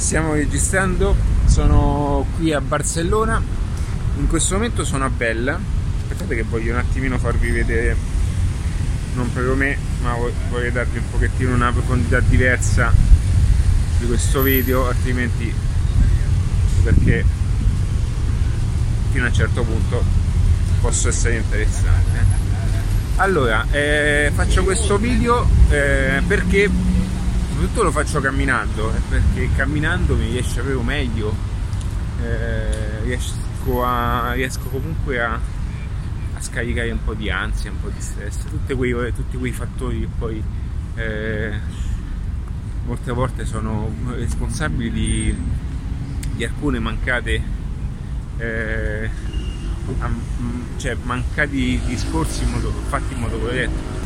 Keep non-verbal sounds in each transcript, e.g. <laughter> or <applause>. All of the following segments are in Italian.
Stiamo registrando, sono qui a Barcellona, in questo momento sono a Bella, aspettate che voglio un attimino farvi vedere, non proprio me, ma vorrei darvi un pochettino una profondità diversa di questo video, altrimenti perché fino a un certo punto posso essere interessante. Allora, eh, faccio questo video eh, perché soprattutto lo faccio camminando, eh, perché camminando mi riesce proprio meglio, eh, riesco, a, riesco, comunque a, a, scaricare un po' di ansia, un po' di stress, quei, tutti quei fattori che poi eh, molte volte sono responsabili di, di alcune mancate eh, cioè mancati discorsi in modo, fatti in modo corretto.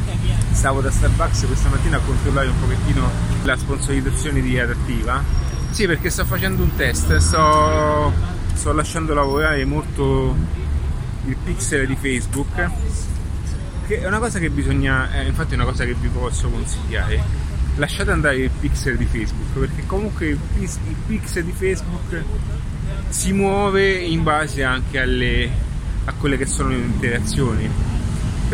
Stavo da Starbucks questa mattina a controllare un pochettino la sponsorizzazione di Adattiva. Sì, perché sto facendo un test, sto, sto lasciando lavorare molto il pixel di Facebook, che è una cosa che bisogna, eh, infatti è una cosa che vi posso consigliare. Lasciate andare il pixel di Facebook, perché comunque il, il pixel di Facebook si muove in base anche alle, a quelle che sono le interazioni.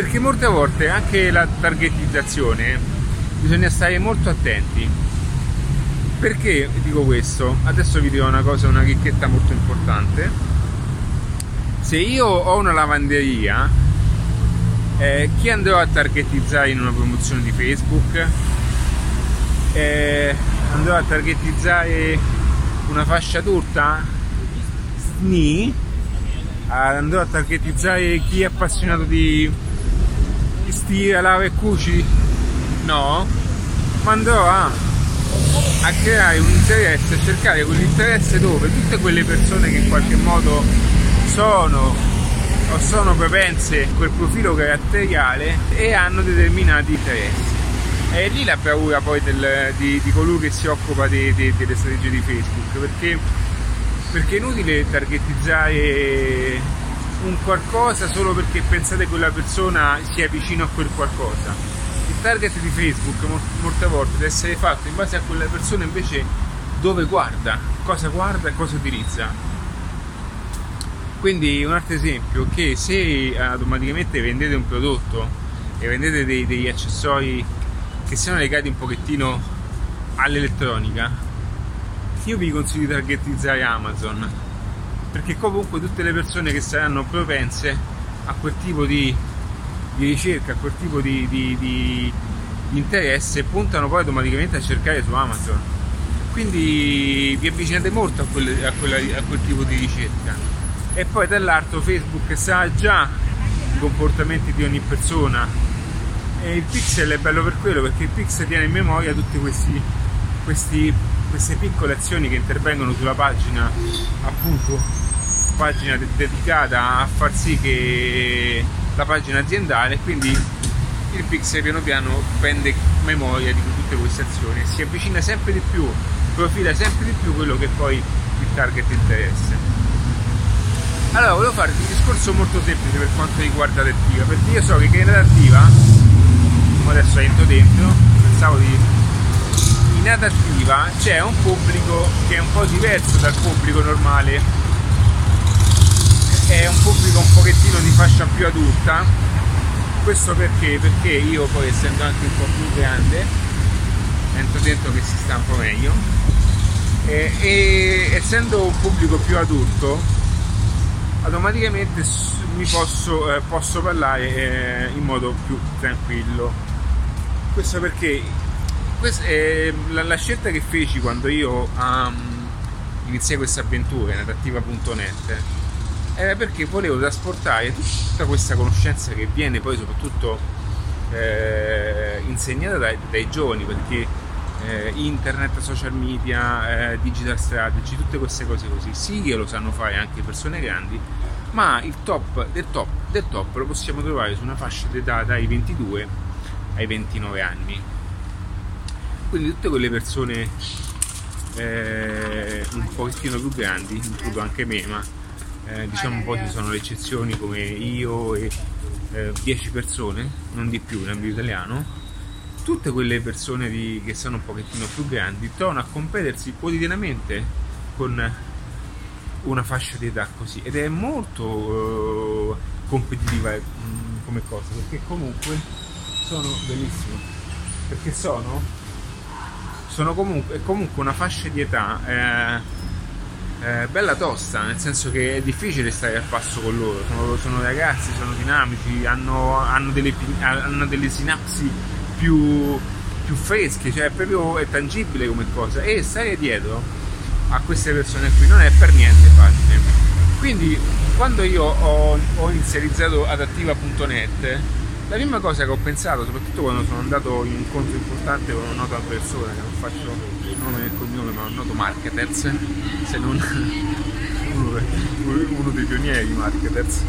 Perché molte volte anche la targetizzazione bisogna stare molto attenti. Perché dico questo? Adesso vi dirò una cosa, una chicchetta molto importante. Se io ho una lavanderia, eh, chi andrò a targetizzare in una promozione di Facebook? Eh, andrò a targetizzare una fascia turta? Sni? andrò a targetizzare chi è appassionato di stile, lava e cuci? No, ma andrò a, a creare un interesse, a cercare quell'interesse dove tutte quelle persone che in qualche modo sono o sono propense a quel profilo caratteriale e hanno determinati interessi. E lì la paura poi del, di, di, colui che si occupa de, de, delle strategie di Facebook, perché perché è inutile targetizzare un qualcosa solo perché pensate che quella persona sia vicino a quel qualcosa. Il target di Facebook molte volte deve essere fatto in base a quella persona invece dove guarda, cosa guarda e cosa utilizza. Quindi un altro esempio che se automaticamente vendete un prodotto e vendete dei, degli accessori che siano legati un pochettino all'elettronica, io vi consiglio di targetizzare Amazon perché comunque tutte le persone che saranno propense a quel tipo di, di ricerca, a quel tipo di, di, di, interesse puntano poi automaticamente a cercare su Amazon. Quindi vi avvicinate molto a, quelle, a, quella, a quel tipo di ricerca. E poi dall'altro Facebook sa già i comportamenti di ogni persona. E il pixel è bello per quello perché il pixel tiene in memoria tutti questi, questi queste piccole azioni che intervengono sulla pagina appunto pagina de- dedicata a far sì che la pagina aziendale quindi il pixel piano piano prende memoria di tutte queste azioni e si avvicina sempre di più profila sempre di più quello che poi il target interessa allora volevo farvi un discorso molto semplice per quanto riguarda l'attiva perché io so che in adattiva adesso entro dentro pensavo di in adattiva c'è un pubblico che è un po' diverso dal pubblico normale. È un pubblico un pochettino di fascia più adulta. Questo perché? perché io poi essendo anche un po' più grande entro dentro che si sta un po' meglio. E, e essendo un pubblico più adulto automaticamente mi posso, eh, posso parlare eh, in modo più tranquillo. Questo perché questa è la, la, scelta che feci quando io um, iniziai questa avventura in adattiva.net era perché volevo trasportare tutta questa conoscenza che viene poi soprattutto eh, insegnata dai, dai, giovani perché eh, internet, social media, eh, digital strategy, tutte queste cose così. Sì che lo sanno fare anche persone grandi ma il top del top del top lo possiamo trovare su una fascia d'età dai 22 ai 29 anni quindi tutte quelle persone eh, un pochettino più grandi, includo anche me, ma eh, diciamo poi ci sono le eccezioni come io e eh, 10 persone, non di più in ambito italiano, tutte quelle persone di, che sono un pochettino più grandi trovano a competersi quotidianamente con una fascia di età così. Ed è molto uh, competitiva mh, come cosa perché comunque sono bellissimo perché sono sono comunque, comunque una fascia di età eh, eh, bella tosta, nel senso che è difficile stare al passo con loro, sono, sono ragazzi, sono dinamici, hanno, hanno, delle, hanno delle, sinapsi più, più fresche, cioè proprio è tangibile come cosa e stare dietro a queste persone qui non è per niente facile. Quindi quando io ho, ho inizializzato adattiva.net la prima cosa che ho pensato, soprattutto quando sono andato in un incontro importante con una nota persona, che non faccio il nome e il cognome, ma un noto marketers, se non <laughs> uno, dei pionieri marketers,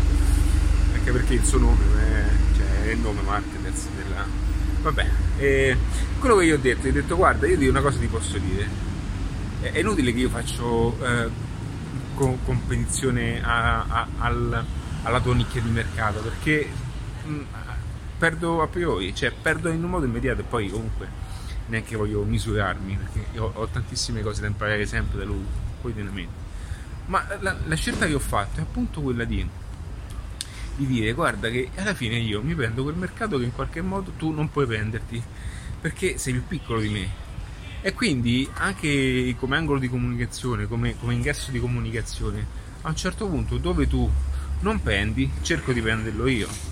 anche perché il suo nome è, cioè, è il nome marketers della... Vabbè, e quello che io ho detto, ho detto guarda, io di una cosa ti posso dire, è inutile che io faccio eh, competizione a, al, alla tua nicchia di mercato, perché mh, perdo a priori, cioè perdo in un modo immediato e poi comunque neanche voglio misurarmi perché ho, ho tantissime cose da imparare sempre da lui quotidianamente. Ma la, la, scelta che ho fatto è appunto quella di, di dire guarda che alla fine io mi prendo quel mercato che in qualche modo tu non puoi prenderti perché sei più piccolo di me e quindi anche come angolo di comunicazione, come, come ingresso di comunicazione, a un certo punto dove tu non prendi, cerco di prenderlo io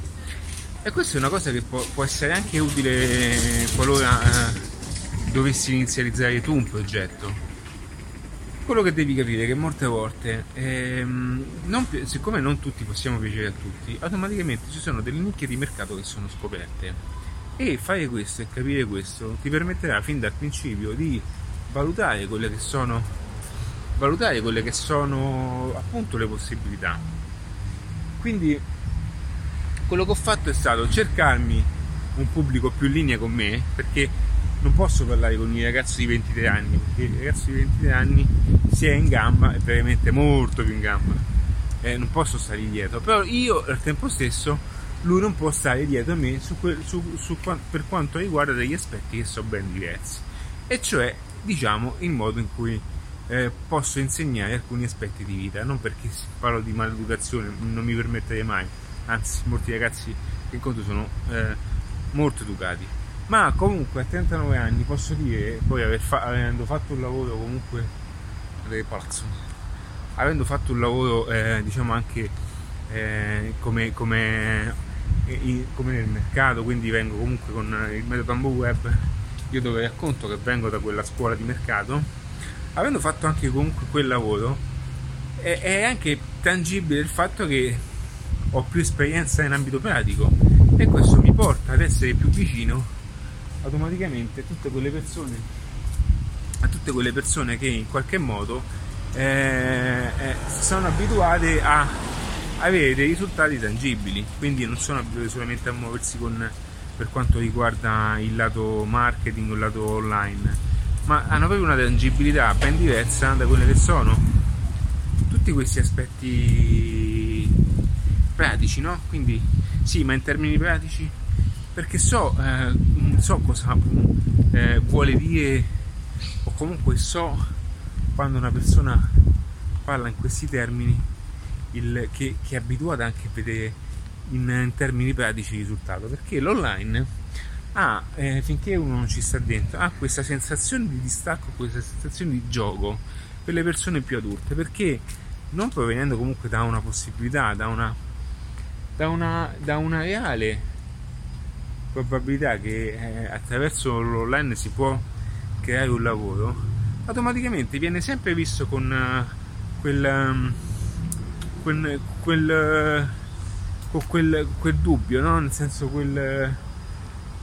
e questa è una cosa che può, può essere anche utile qualora eh, dovessi inizializzare tu un progetto. Quello che devi capire è che molte volte, ehm, non, siccome non tutti possiamo piacere a tutti, automaticamente ci sono delle nicchie di mercato che sono scoperte. E fare questo e capire questo ti permetterà fin dal principio di valutare quelle che sono, valutare quelle che sono appunto le possibilità. Quindi quello che ho fatto è stato cercarmi un pubblico più in linea con me perché non posso parlare con i ragazzi di 23 anni perché il ragazzo di 23 anni si è in gamba è veramente molto più in gamba. Eh, non posso stare dietro però io al tempo stesso lui non può stare dietro a me su quel, su, su, per quanto riguarda degli aspetti che sono ben diversi. E cioè diciamo il modo in cui eh, posso insegnare alcuni aspetti di vita. Non perché parlo di maleducazione non mi permetterei mai anzi molti ragazzi che incontro sono eh, molto educati. Ma comunque a 39 anni posso dire poi aver fa- avendo fatto un lavoro comunque palazzo avendo fatto un lavoro eh, diciamo anche eh, come, come, eh, come, nel mercato quindi vengo comunque con il metodo Bamboo Web io dove racconto che vengo da quella scuola di mercato avendo fatto anche comunque quel lavoro è, è anche tangibile il fatto che ho più esperienza in ambito pratico e questo mi porta ad essere più vicino automaticamente a tutte quelle persone tutte quelle persone che in qualche modo eh, eh, sono abituate a avere dei risultati tangibili. Quindi non sono abituati solamente a muoversi con, per quanto riguarda il lato marketing o il lato online ma hanno proprio una tangibilità ben diversa da quelle che sono. Tutti questi aspetti pratici, no? Quindi sì, ma in termini pratici, perché so, eh, so cosa eh, vuole dire o comunque so quando una persona parla in questi termini il, che, che, è abituata anche a vedere in, in termini pratici il risultato perché l'online ha, eh, finché uno non ci sta dentro, ha questa sensazione di distacco, questa sensazione di gioco per le persone più adulte perché non provenendo comunque da una possibilità, da una da una, da una reale probabilità che eh, attraverso l'online si può creare un lavoro, automaticamente viene sempre visto con uh, quel, um, quel, quel, uh, con quel, quel, dubbio, no? nel senso quel,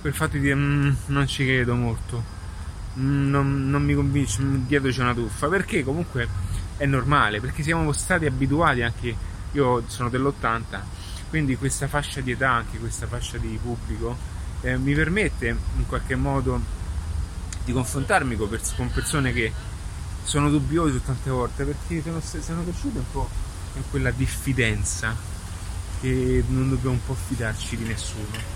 quel fatto di mm, non ci credo molto, mm, non, non mi convince, mm, dietro c'è una tuffa, perché comunque è normale, perché siamo stati abituati anche, io sono dell'80, quindi questa fascia di età, anche questa fascia di pubblico, eh, mi permette in qualche modo di confrontarmi con, pers- con, persone che sono dubbiose tante volte perché sono, sono cresciute un po' in quella diffidenza che non dobbiamo un po' fidarci di nessuno.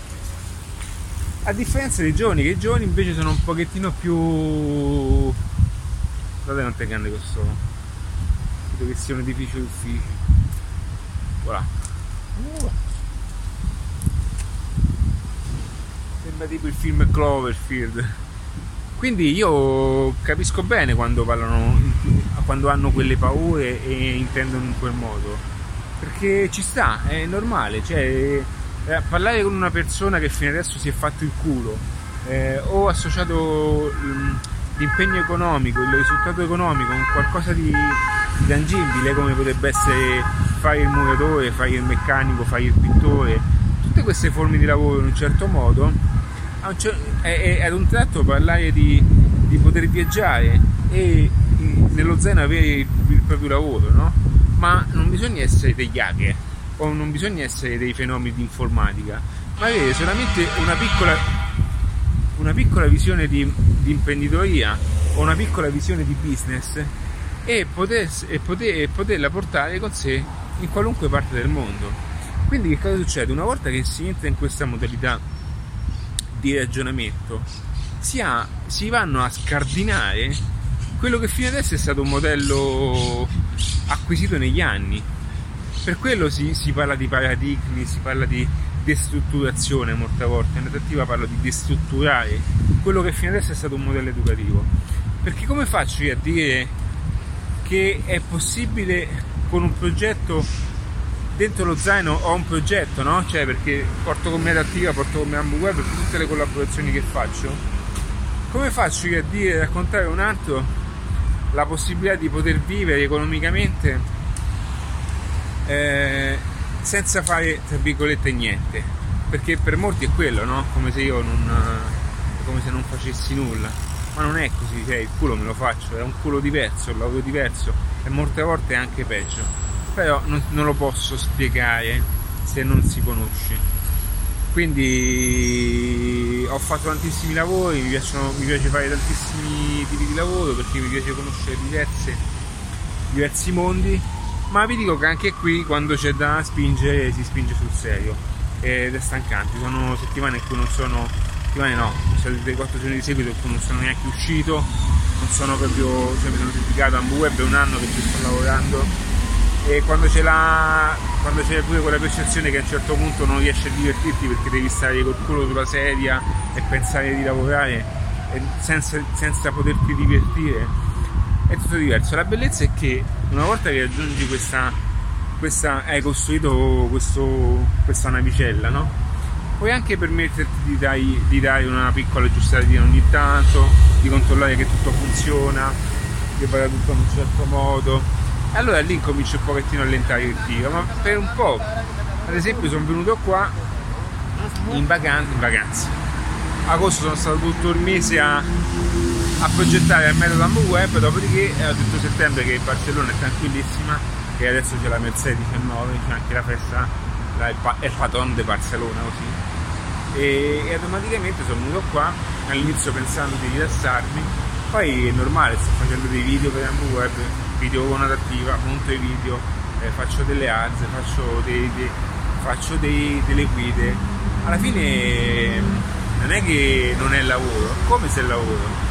A differenza dei giovani, che i giovani invece sono un pochettino più... Guardate quanto è grande questo. Credo che sia un edificio d'ufficio. Voilà. Sembra tipo il film Cloverfield. Quindi io capisco bene quando parlano, quando hanno quelle paure e intendono in quel modo. Perché ci sta, è normale, cioè eh, parlare con una persona che fino adesso si è fatto il culo eh, o associato mh, l'impegno economico, il risultato economico con qualcosa di tangibile come potrebbe essere fare il muratore, fare il meccanico, fare il pittore, tutte queste forme di lavoro in un certo modo, ad un tratto parlare di, di poter viaggiare e nello zaino avere il, il proprio lavoro, no? Ma non bisogna essere degli hacker o non bisogna essere dei fenomeni di informatica, ma avere solamente una piccola, una piccola visione di, di, imprenditoria o una piccola visione di business e, poter, e, poter, e poterla portare con sé in qualunque parte del mondo. Quindi che cosa succede? Una volta che si entra in questa modalità di ragionamento, si, ha, si vanno a scardinare quello che fino adesso è stato un modello acquisito negli anni, per quello si, si parla di paradigmi, si parla di destrutturazione molte volte, in narrativa parlo di destrutturare quello che fino adesso è stato un modello educativo. Perché come faccio io a dire che è possibile con un progetto dentro lo zaino ho un progetto, no? Cioè perché porto con me adattiva, porto con me Ambu Web per tutte le collaborazioni che faccio. Come faccio io a dire, raccontare a un altro la possibilità di poter vivere economicamente eh, senza fare tra virgolette niente perché per molti è quello no? come se io non come se non facessi nulla ma non è così cioè il culo me lo faccio è un culo diverso un lavoro diverso e molte volte è anche peggio. Però non, non lo posso spiegare se non si conosce. Quindi ho fatto tantissimi lavori, mi, piacciono, mi, piace fare tantissimi tipi di lavoro perché mi piace conoscere diverse, diversi mondi. Ma vi dico che anche qui quando c'è da spingere si spinge sul serio ed è stancante, sono settimane in cui non sono, settimane no, sono dei 4 giorni di seguito non sono neanche uscito, non sono proprio, cioè mi sono certificato a Web è un anno che ci sto lavorando e quando c'è, la, quando c'è pure quella percezione che a un certo punto non riesci a divertirti perché devi stare col culo sulla sedia e pensare di lavorare senza, senza poterti divertire è tutto diverso. La bellezza è che una volta che raggiungi questa, questa hai costruito questo, questa navicella, no? Puoi anche permetterti di, dai, di dare una piccola aggiustatina ogni tanto, di controllare che tutto funziona, che vada tutto in un certo modo. E allora lì cominci un pochettino a allentare il tiro, ma per un po'. Ad esempio sono venuto qua in vacanza, in vacanza. Agosto sono stato tutto il mese a a progettare il metodo Web, dopodiché ho detto settembre che Barcellona è tranquillissima e adesso c'è la Mercedes 19, c'è anche la festa, la, il, il patron di Barcellona così. E, e, automaticamente sono venuto qua, all'inizio pensando di rilassarmi, poi è normale, sto facendo dei video per Ambo Web, video con adattiva, monto i video, eh, faccio delle alze, faccio, dei, dei, faccio dei, delle guide. Alla fine non è che non è lavoro, come se è lavoro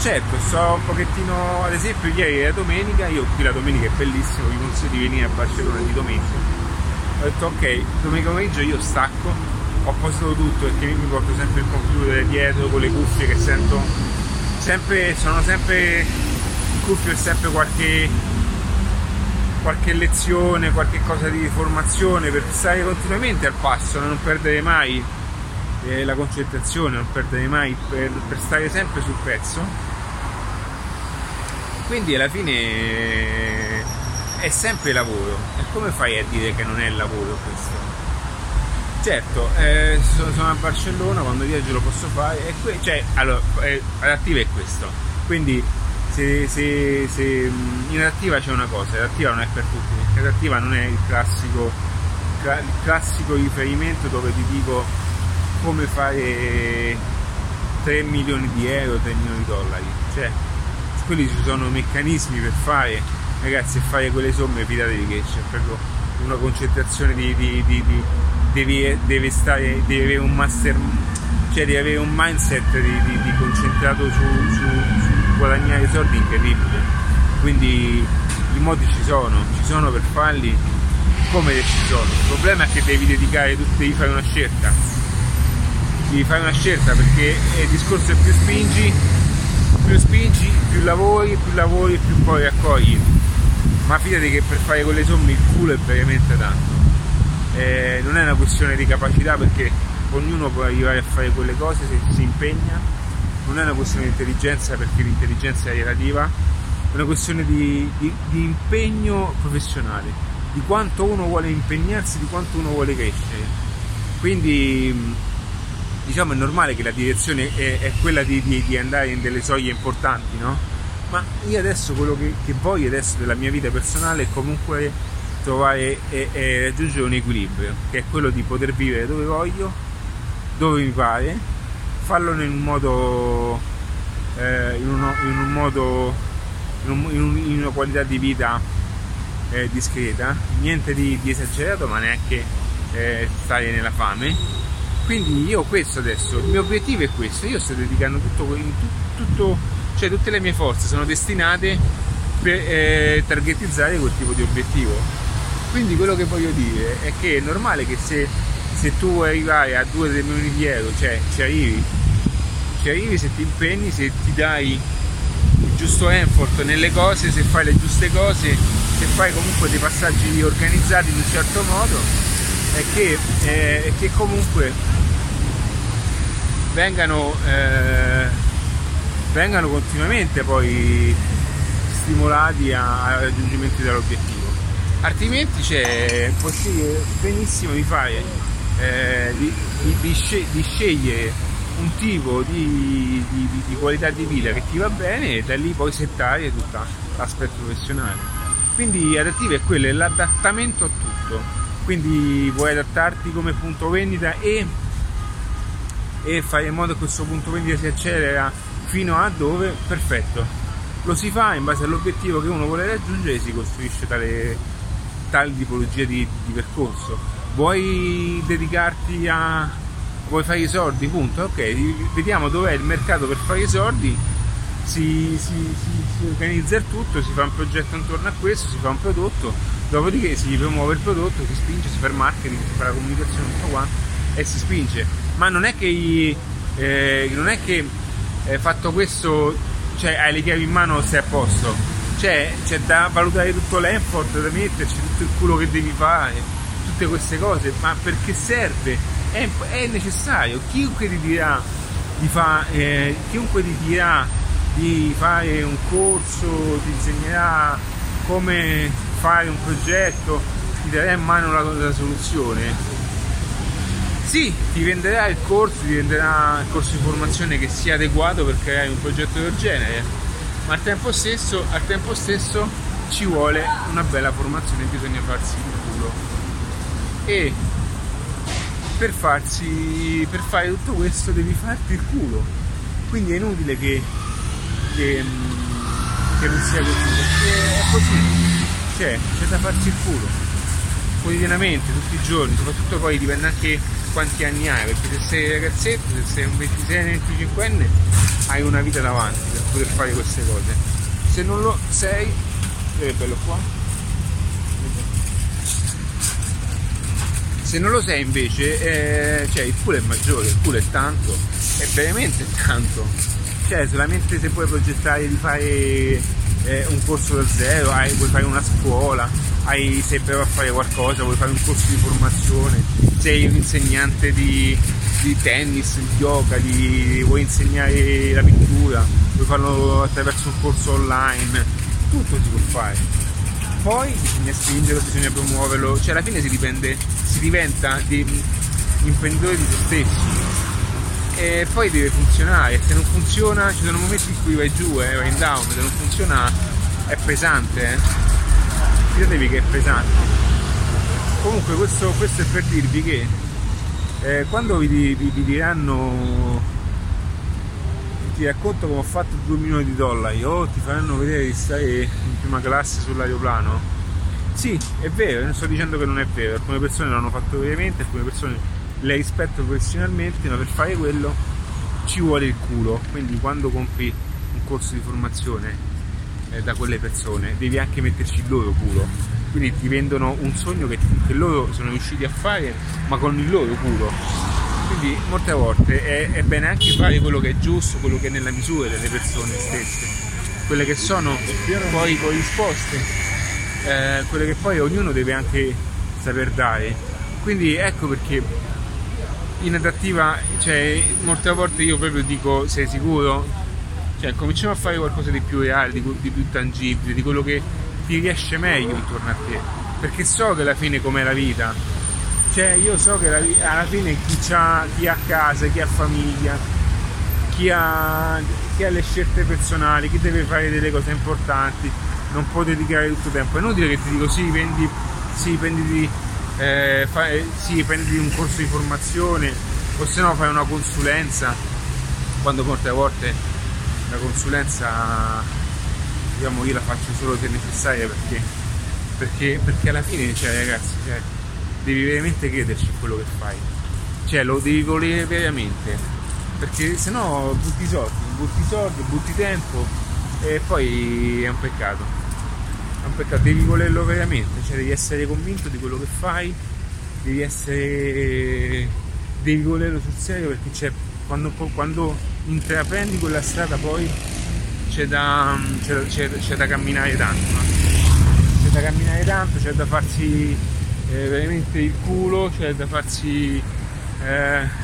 Certo, sto un pochettino, ad esempio ieri era domenica, io qui la domenica è bellissimo, vi consiglio di venire a Barcellona di domenica. Ho detto ok, domenica pomeriggio io stacco, ho posato tutto perché mi porto sempre il computer dietro con le cuffie che sento sempre, sono sempre cuffie e sempre qualche, qualche lezione, qualche cosa di formazione per stare continuamente al passo, non perdere mai eh, la concentrazione, non perdere mai per, per stare sempre sul pezzo quindi alla fine è sempre lavoro. E come fai a dire che non è lavoro questo? Certo, eh, sono, a Barcellona, quando viaggio lo posso fare, e que- cioè, allora, eh, adattiva è questo. Quindi se, se, se, in adattiva c'è una cosa, adattiva non è per tutti, perché adattiva non è il classico, il classico riferimento dove ti dico come fare 3 milioni di euro, 3 milioni di dollari. Cioè, quelli ci sono meccanismi per fare, ragazzi, fare quelle somme, fidatevi che c'è proprio una concentrazione di, di, di, di devi, devi, stare, devi avere un master, cioè devi avere un mindset di, concentrato su, su, su, guadagnare soldi incredibile. Quindi i modi ci sono, ci sono per farli come ci sono. Il problema è che devi dedicare, devi fare una scelta. Devi fare una scelta perché il discorso è più spingi, più spingi, più lavori, più lavori, più poi raccogli. Ma fidati che per fare quelle somme il culo è veramente tanto. Eh, non è una questione di capacità perché ognuno può arrivare a fare quelle cose se si impegna, non è una questione di intelligenza perché l'intelligenza è relativa, è una questione di, di, di impegno professionale, di quanto uno vuole impegnarsi, di quanto uno vuole crescere. Quindi diciamo è normale che la direzione è, è quella di, di, di, andare in delle soglie importanti, no? Ma io adesso quello che, che voglio adesso della mia vita personale è comunque trovare e, e raggiungere un equilibrio, che è quello di poter vivere dove voglio, dove mi pare, farlo in un modo, eh, in, uno, in un modo, in, un, in, un, in, una qualità di vita eh, discreta, niente di, di, esagerato, ma neanche eh, stare nella fame. Quindi io questo adesso, il mio obiettivo è questo, io sto dedicando tutto, tutto cioè tutte le mie forze sono destinate per eh, targetizzare quel tipo di obiettivo. Quindi quello che voglio dire è che è normale che se, se tu vuoi arrivare a 2-3 milioni di euro, cioè ci arrivi, ci arrivi se ti impegni, se ti dai il giusto effort nelle cose, se fai le giuste cose, se fai comunque dei passaggi organizzati in un certo modo, è che, eh, è che comunque vengano, eh, vengano continuamente poi stimolati al raggiungimento dell'obiettivo. Altrimenti c'è possibile benissimo di fare eh, di, di, di, scegliere un tipo di, di, qualità di vita che ti va bene e da lì poi settare tutto l'aspetto professionale. Quindi adattivo è quello, è l'adattamento a tutto. Quindi puoi adattarti come punto vendita e, e fare in modo che questo punto vendita si accelera fino a dove? Perfetto. Lo si fa in base all'obiettivo che uno vuole raggiungere e si costruisce tale tale tipologia di, di percorso. Vuoi dedicarti a... vuoi fare i soldi, punto, ok, vediamo dov'è il mercato per fare i soldi, si, si, si, si, organizza il tutto, si fa un progetto intorno a questo, si fa un prodotto, dopodiché si promuove il prodotto, si spinge, si fa il marketing, si fa la comunicazione, tutto quanto e si spinge. Ma non è che, eh, non è che eh, fatto questo, cioè hai le chiavi in mano sei a posto cioè, c'è da valutare tutto l'effort da metterci, tutto il culo che devi fare, tutte queste cose, ma perché serve? È, è necessario. Chiunque ti dirà di fare, eh, chiunque ti dirà di fare un corso, ti insegnerà come fare un progetto, ti darà in mano la, la soluzione. Sì, ti venderà il corso, ti venderà il corso di formazione che sia adeguato per creare un progetto del genere ma al tempo stesso, al tempo stesso ci vuole una bella formazione, bisogna farsi il culo. E per, farsi, per fare tutto questo devi farti il culo. Quindi è inutile che, che, che non sia così, perché è così. Cioè, c'è da farsi il culo quotidianamente, tutti i giorni, soprattutto poi dipende anche quanti anni hai, perché se sei ragazzetto, se sei un 26-25enne, hai una vita davanti per poter fare queste cose. Se non lo sei, è bello qua. Se non lo sei invece, eh, cioè il culo è maggiore, il culo è tanto, è veramente tanto. Cioè solamente se puoi progettare di fare eh, un corso da zero, hai, puoi fare una scuola, hai, sei bravo a fare qualcosa, vuoi fare un corso di formazione, sei un insegnante di, di tennis, di yoga, di, vuoi insegnare la pittura, vuoi farlo attraverso un corso online, tutto si può fare. Poi bisogna spingerlo, bisogna promuoverlo, cioè alla fine si, dipende, si diventa dei imprenditori di se stessi e poi deve funzionare, se non funziona ci sono momenti in cui vai giù, eh, vai in down, se non funziona è pesante, eh. fidatevi che è pesante. Comunque questo, questo è per dirvi che eh, quando vi, vi, vi, diranno ti racconto come ho fatto 2 milioni di dollari o ti faranno vedere di stare in prima classe sull'aeroplano sì è vero non sto dicendo che non è vero alcune persone l'hanno fatto veramente alcune persone le rispetto professionalmente ma per fare quello ci vuole il culo, quindi quando compri un corso di formazione eh, da quelle persone devi anche metterci il loro culo, quindi ti vendono un sogno che, che loro sono riusciti a fare ma con il loro culo. Quindi molte volte è, è bene anche fare quello che è giusto, quello che è nella misura delle persone stesse, quelle che sono poi corrisposte, eh, quelle che poi ognuno deve anche saper dare. Quindi ecco perché in adattiva, cioè, molte volte io proprio dico sei sicuro? Cioè, cominciamo a fare qualcosa di più reale, di, di più tangibile, di quello che ti riesce meglio intorno a te. Perché so che alla fine com'è la vita. Cioè, io so che alla fine chi ha, chi ha casa, chi ha famiglia, chi ha, chi ha le scelte personali, chi deve fare delle cose importanti, non può dedicare tutto il tempo. È inutile che ti dico sì, vendi, sì, prenditi eh, fai, sì, prendi un corso di formazione o se no fai una consulenza. Quando molte volte la consulenza diciamo io la faccio solo se necessaria perché, perché, perché alla fine cioè, ragazzi cioè, devi veramente crederci in quello che fai. Cioè lo devi volere veramente. Perché se no butti soldi butti soldi butti tempo e poi è un peccato è un peccato, devi volerlo veramente, cioè devi essere convinto di quello che fai, devi essere. devi volerlo sul serio perché c'è, quando, quando intraprendi quella strada poi c'è da, c'è, c'è, c'è da camminare tanto, c'è da camminare tanto, c'è da farsi eh, veramente il culo, c'è da farsi. Eh,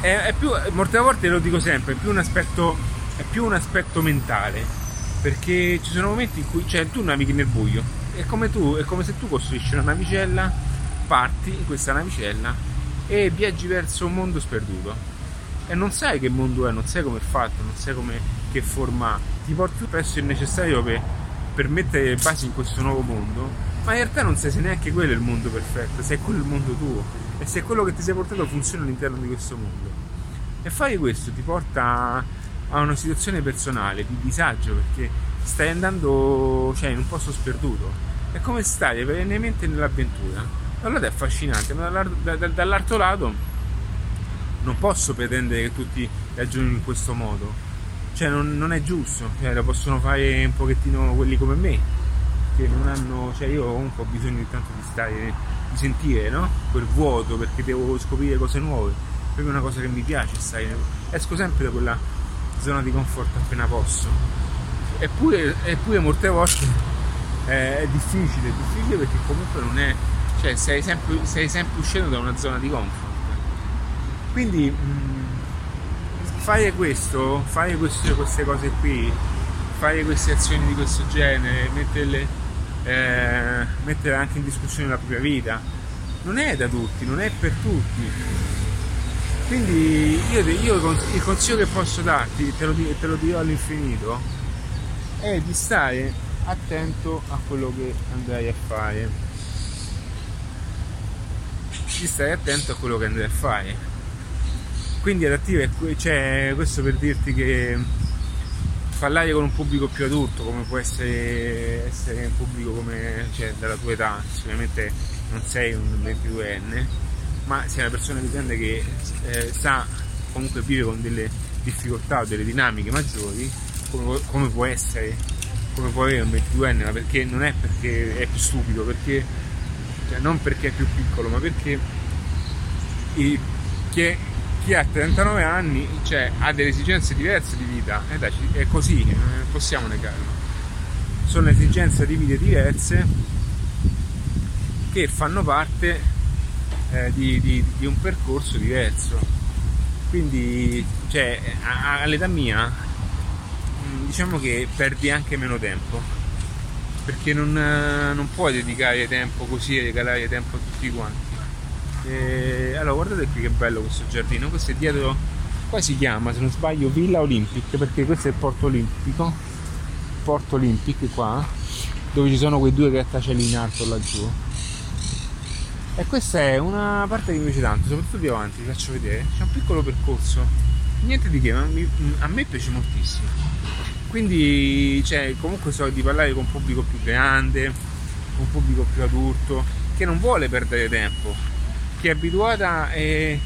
è, è più, molte volte lo dico sempre, è più un aspetto, è più un aspetto mentale perché ci sono momenti in cui cioè, tu navighi nel buio. È come, tu, è come se tu costruisci una navicella parti in questa navicella e viaggi verso un mondo sperduto. E non sai che mondo è, non sai come è fatto, non sai come, che forma ha. Ti porti presso il necessario per, per mettere le basi in questo nuovo mondo ma in realtà non sai se neanche quello è il mondo perfetto, se è quello il mondo tuo. E se quello che ti sei portato funziona all'interno di questo mondo. E fare questo ti porta a una situazione personale di disagio perché stai andando cioè, in un posto sperduto. È come stare perennemente nell'avventura. Allora è affascinante, ma dall'altro lato non posso pretendere che tutti ragionino in questo modo. Cioè non, non è giusto, cioè, lo possono fare un pochettino quelli come me, che non hanno, cioè io comunque ho bisogno di tanto di stare, di sentire, no? Quel vuoto perché devo scoprire cose nuove. Proprio una cosa che mi piace, sai, esco sempre da quella zona di comfort appena posso. Eppure, eppure molte volte è difficile, è difficile perché comunque non è, cioè sei sempre, sei sempre uscendo da una zona di comfort. Quindi mh, mm, fare questo, fare queste, queste, cose qui, fare queste azioni di questo genere, metterle, eh, mettere anche in discussione la propria vita, non è da tutti, non è per tutti quindi io, io, il consiglio che posso darti, te lo, te lo dirò all'infinito, è di stare attento a quello che andrai a fare. Di stare attento a quello che andrai a fare. Quindi adattive, cioè, questo per dirti che parlare con un pubblico più adulto, come può essere, essere un pubblico come, cioè, della tua età, sicuramente non sei un 22enne ma sia una persona evidente che eh, sa comunque vive con delle difficoltà o delle dinamiche maggiori, come, come può essere, come può avere un 22enne, ma perché non è perché è più stupido, perché, cioè non perché è più piccolo, ma perché i, chi, chi, ha 39 anni cioè, ha delle esigenze diverse di vita, eh, dai, è così, non possiamo negarlo. Sono esigenze di vita diverse che fanno parte eh, di, di, di, un percorso diverso. Quindi, cioè, all'età mia, mm, diciamo che perdi anche meno tempo, perché non, non puoi dedicare tempo così e regalare tempo a tutti quanti. E, allora, guardate qui che bello questo giardino, questo è dietro, qua si chiama, se non sbaglio, Villa Olympic, perché questo è il porto olimpico, porto Olympic qua, dove ci sono quei due grattacieli in alto laggiù e questa è una parte che mi piace tanto, soprattutto più avanti, vi faccio vedere. C'è un piccolo percorso, niente di che, ma mi, a me piace moltissimo. Quindi, cioè, comunque so di parlare con un pubblico più grande, con un pubblico più adulto, che non vuole perdere tempo, che è abituata e,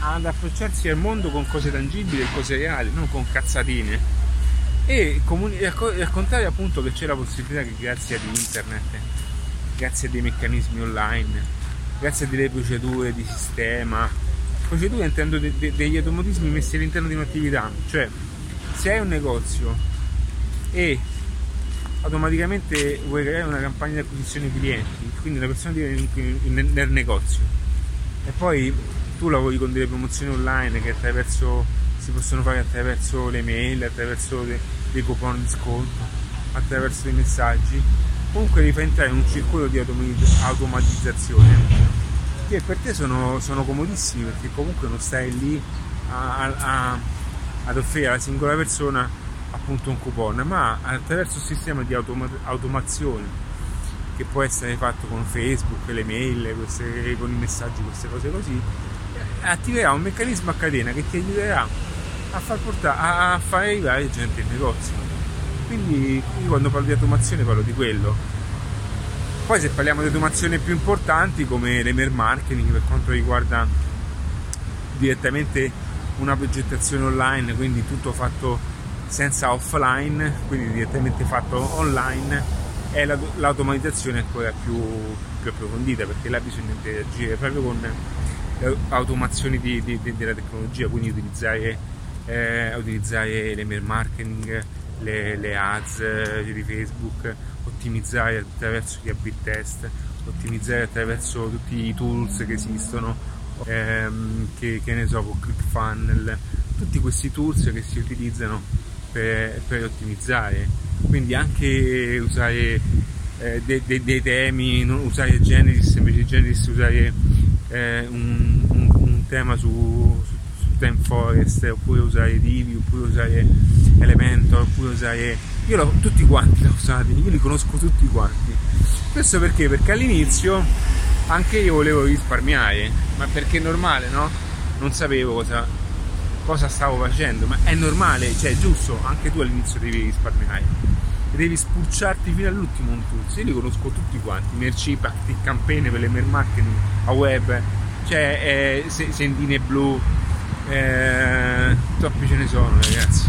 a, ad approcciarsi al mondo con cose tangibili e cose reali, non con cazzatine. E, e raccontare appunto che c'è la possibilità che grazie ad internet, grazie a dei meccanismi online, grazie a delle procedure di sistema, procedure intendo de- de- degli automatismi messi all'interno di un'attività, cioè se hai un negozio e automaticamente vuoi creare una campagna di acquisizione clienti, quindi una persona viene nel negozio e poi tu lavori con delle promozioni online che attraverso si possono fare attraverso le mail, attraverso dei coupon di sconto, attraverso dei messaggi, comunque devi far entrare in un circuito di automatizzazione che per te sono, sono comodissimi perché comunque non stai lì a, a, ad offrire alla singola persona appunto un coupon, ma attraverso un sistema di automa- automazione che può essere fatto con Facebook, le mail, queste, con i messaggi, queste cose così, attiverà un meccanismo a catena che ti aiuterà a far portare a fare arrivare gente in negozio. Quindi quando parlo di automazione parlo di quello. Poi se parliamo di automazione più importanti come l'email marketing per quanto riguarda direttamente una progettazione online, quindi tutto fatto senza offline, quindi direttamente fatto online, è l'automatizzazione ancora più, più approfondita perché là bisogna interagire proprio con le automazioni di, di, della tecnologia, quindi utilizzare, eh, utilizzare l'email marketing, le, le ads eh, di Facebook, ottimizzare attraverso gli a test, ottimizzare attraverso tutti i tools che esistono, ehm, che, che, ne so, con ClickFunnel, tutti questi tools che si utilizzano per, per ottimizzare. Quindi anche usare eh, dei, dei, dei, temi, non usare Genesis invece Genesis usare eh, un, un, un, tema su, su, su Time Forest, oppure usare Divi, oppure usare Elementor, oppure usare... Io l'ho, tutti quanti l'ho usati, io li conosco tutti quanti. Questo perché? Perché all'inizio anche io volevo risparmiare, ma perché è normale, no? Non sapevo cosa, cosa stavo facendo, ma è normale, cioè è giusto, anche tu all'inizio devi risparmiare devi spulciarti fino all'ultimo un tool. Io li conosco tutti quanti, Merchip, Active Campaign per le mail marketing a web, cioè eh, Sendine Blu, eh, troppi ce ne sono ragazzi.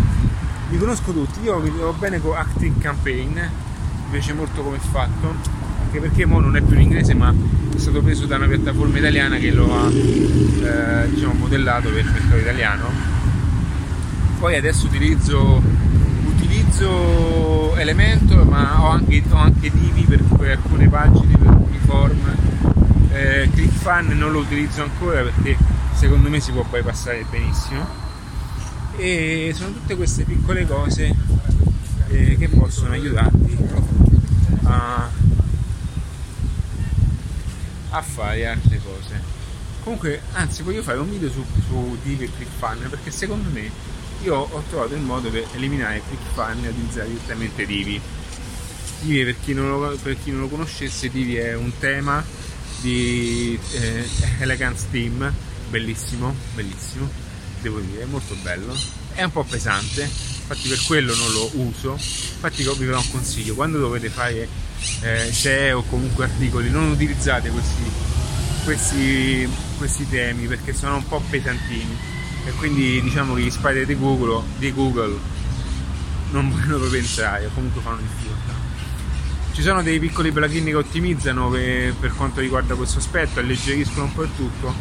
Li conosco tutti, io mi trovo bene con Active Campaign, mi piace molto come è fatto, anche perché mo non è più in inglese ma è stato preso da una piattaforma italiana che lo ha eh, diciamo, modellato per il mercato italiano. Poi adesso utilizzo utilizzo Elementor ma ho anche, ho anche Divi per, alcune pagine, per alcuni form eh, ClickFun non lo utilizzo ancora perché secondo me si può bypassare benissimo. E sono tutte queste piccole cose eh, che possono aiutarti a, a fare altre cose. Comunque anzi voglio fare un video su, su Divi e ClickFun perché secondo me io ho trovato il modo per eliminare ClickFun e utilizzare direttamente Divi. Divi per chi non lo, per chi non lo conoscesse, Divi è un tema di eh, Elegance Team, bellissimo, bellissimo, devo dire, molto bello. È un po' pesante, infatti per quello non lo uso. Infatti vi do un consiglio, quando dovete fare eh, CE o comunque articoli, non utilizzate questi, questi, questi temi perché sono un po' pesantini e quindi diciamo che gli spider di Google, di Google non vogliono proprio entrare o comunque fanno difficoltà. Ci sono dei piccoli plugin che ottimizzano per, per quanto riguarda questo aspetto, alleggeriscono un po' il tutto,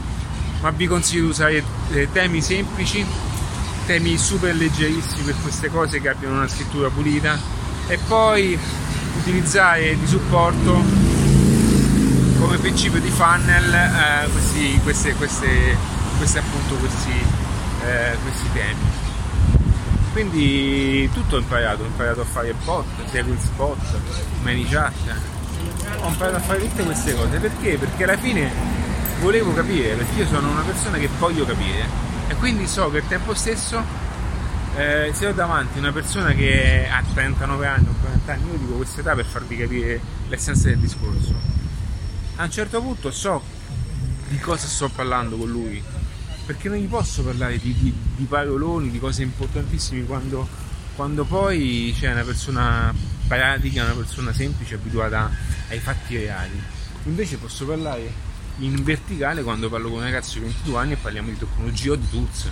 ma vi consiglio di usare eh, temi semplici, temi super leggerissimi per queste cose che abbiano una scrittura pulita e poi utilizzare di supporto come principio di funnel eh, questi, queste, queste, queste appunto questi eh, questi temi. Quindi tutto ho imparato, ho imparato a fare bot, Devil Spot, ManyChat, ho imparato a fare tutte queste cose perché? Perché alla fine volevo capire, perché io sono una persona che voglio capire e quindi so che al tempo stesso eh, se ho davanti una persona che ha 39 anni o 40 anni, io dico questa età per farvi capire l'essenza del discorso. A un certo punto so di cosa sto parlando con lui, perché non gli posso parlare di, di, di paroloni, di cose importantissime quando, quando poi c'è una persona pratica, una persona semplice, abituata ai fatti reali. Invece posso parlare in verticale quando parlo con un ragazzo di 22 anni e parliamo di tecnologia o di tools.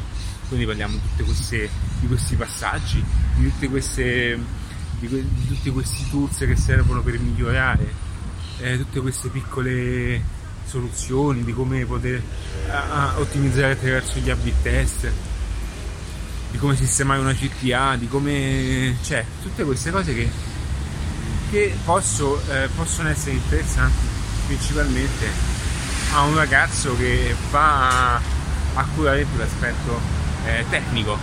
Quindi parliamo di, queste, di questi passaggi, di, queste, di, que, di tutti questi tools che servono per migliorare, eh, tutte queste piccole soluzioni, di come poter a, a ottimizzare attraverso gli A-B test, di come sistemare una CTA, di come... cioè tutte queste cose che, che posso, eh, possono essere interessanti principalmente a un ragazzo che va a, curare più l'aspetto eh, tecnico.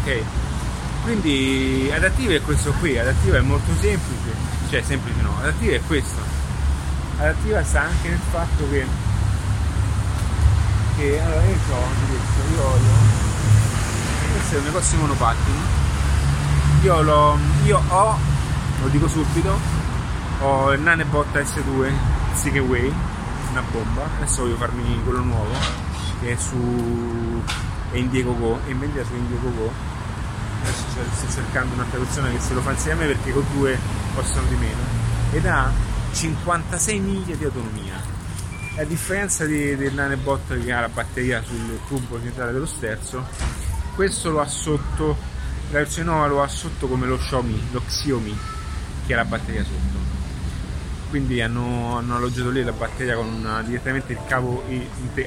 Ok? Quindi adattivo è questo qui, adattivo è molto semplice, cioè semplice no, adattivo è questo. Adattiva sta anche nel fatto che, che allora io ho questo, io ho questo è un negozio di monopattini. Io, lo, io ho, lo dico subito, ho il Nanebot S2 Sigeway, una bomba, adesso voglio farmi quello nuovo che è su è Indiegogo e in vendita su Indiegogo adesso sto cercando un'altra persona che se lo fa insieme perché con due costano di meno. Ed ha 56 miglia di autonomia. A differenza di, del Nanebot che ha la batteria sul tubo centrale dello sterzo questo lo ha sotto la versione nuova lo ha sotto come lo Xiaomi lo Xiaomi che ha la batteria sotto quindi hanno, hanno alloggiato lì la batteria con una, direttamente il cavo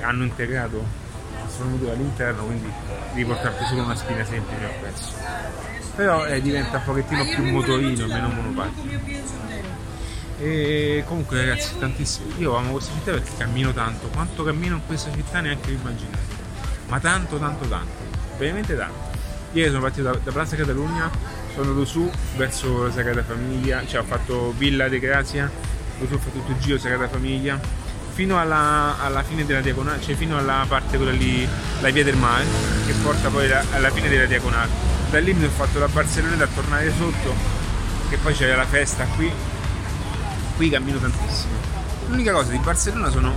hanno integrato il solenometro all'interno quindi devi portarti solo una spina semplice appresso però eh, diventa un pochettino più motorino meno monopattino. E comunque ragazzi tantissimo. Io amo questa città perché cammino tanto. Quanto cammino in questa città neanche vi immaginate ma tanto tanto tanto. Veramente tanto. Ieri sono partito da, da Plaza Catalunya sono andato su verso la Sagrada Famiglia cioè ho fatto Villa de Grazia poi ho fatto tutto il giro Sagrada Famiglia fino alla, alla, fine della diagonale, cioè fino alla parte quella lì, la via del mare, che porta poi la, alla fine della diagonale. Da lì mi sono fatto la Barcellona a tornare sotto, che poi c'è la festa qui. Qui cammino tantissimo. L'unica cosa di Barcellona sono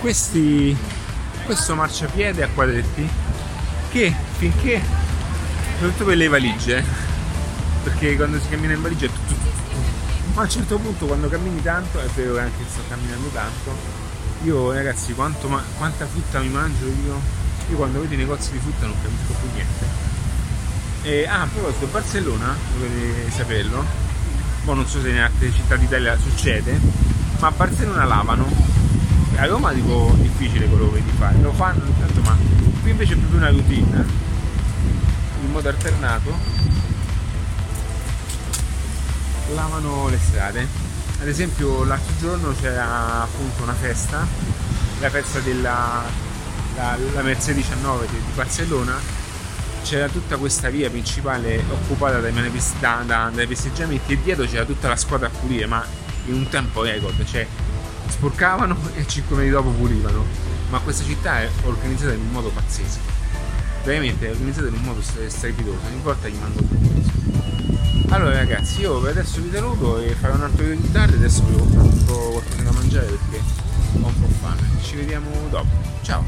questi questo marciapiede a quadretti che finché soprattutto per le valigie perché quando si cammina in valigia è tutto, tutto, ma a un certo punto quando cammini tanto è vero che anche sto camminando tanto io ragazzi quanto, ma, quanta frutta mi mangio io? Io quando vedo i negozi di frutta non capisco più niente. E, ah a proposito Barcellona dovete saperlo ma non so se in altre città d'Italia succede ma a Barcellona lavano. A Roma dico difficile quello che vedi fare. Lo fanno intanto ma qui invece è proprio una routine in modo alternato lavano le strade. Ad esempio l'altro giorno c'era appunto una festa, la festa della la, la Mercedes 19 di, di Barcellona, c'era tutta questa via principale occupata dai, da, da, dai festeggiamenti e dietro c'era tutta la squadra a pulire, ma in un tempo record, cioè sporcavano <laughs> e 5 minuti dopo pulivano. Ma questa città è organizzata in un modo pazzesco. Veramente è organizzata in un modo strepitoso, ogni volta gli mando un allora ragazzi, io adesso vi saluto e farò un altro video di tardi, adesso vi po' qualcosa da mangiare perché ho un po' fame. Ci vediamo dopo. Ciao!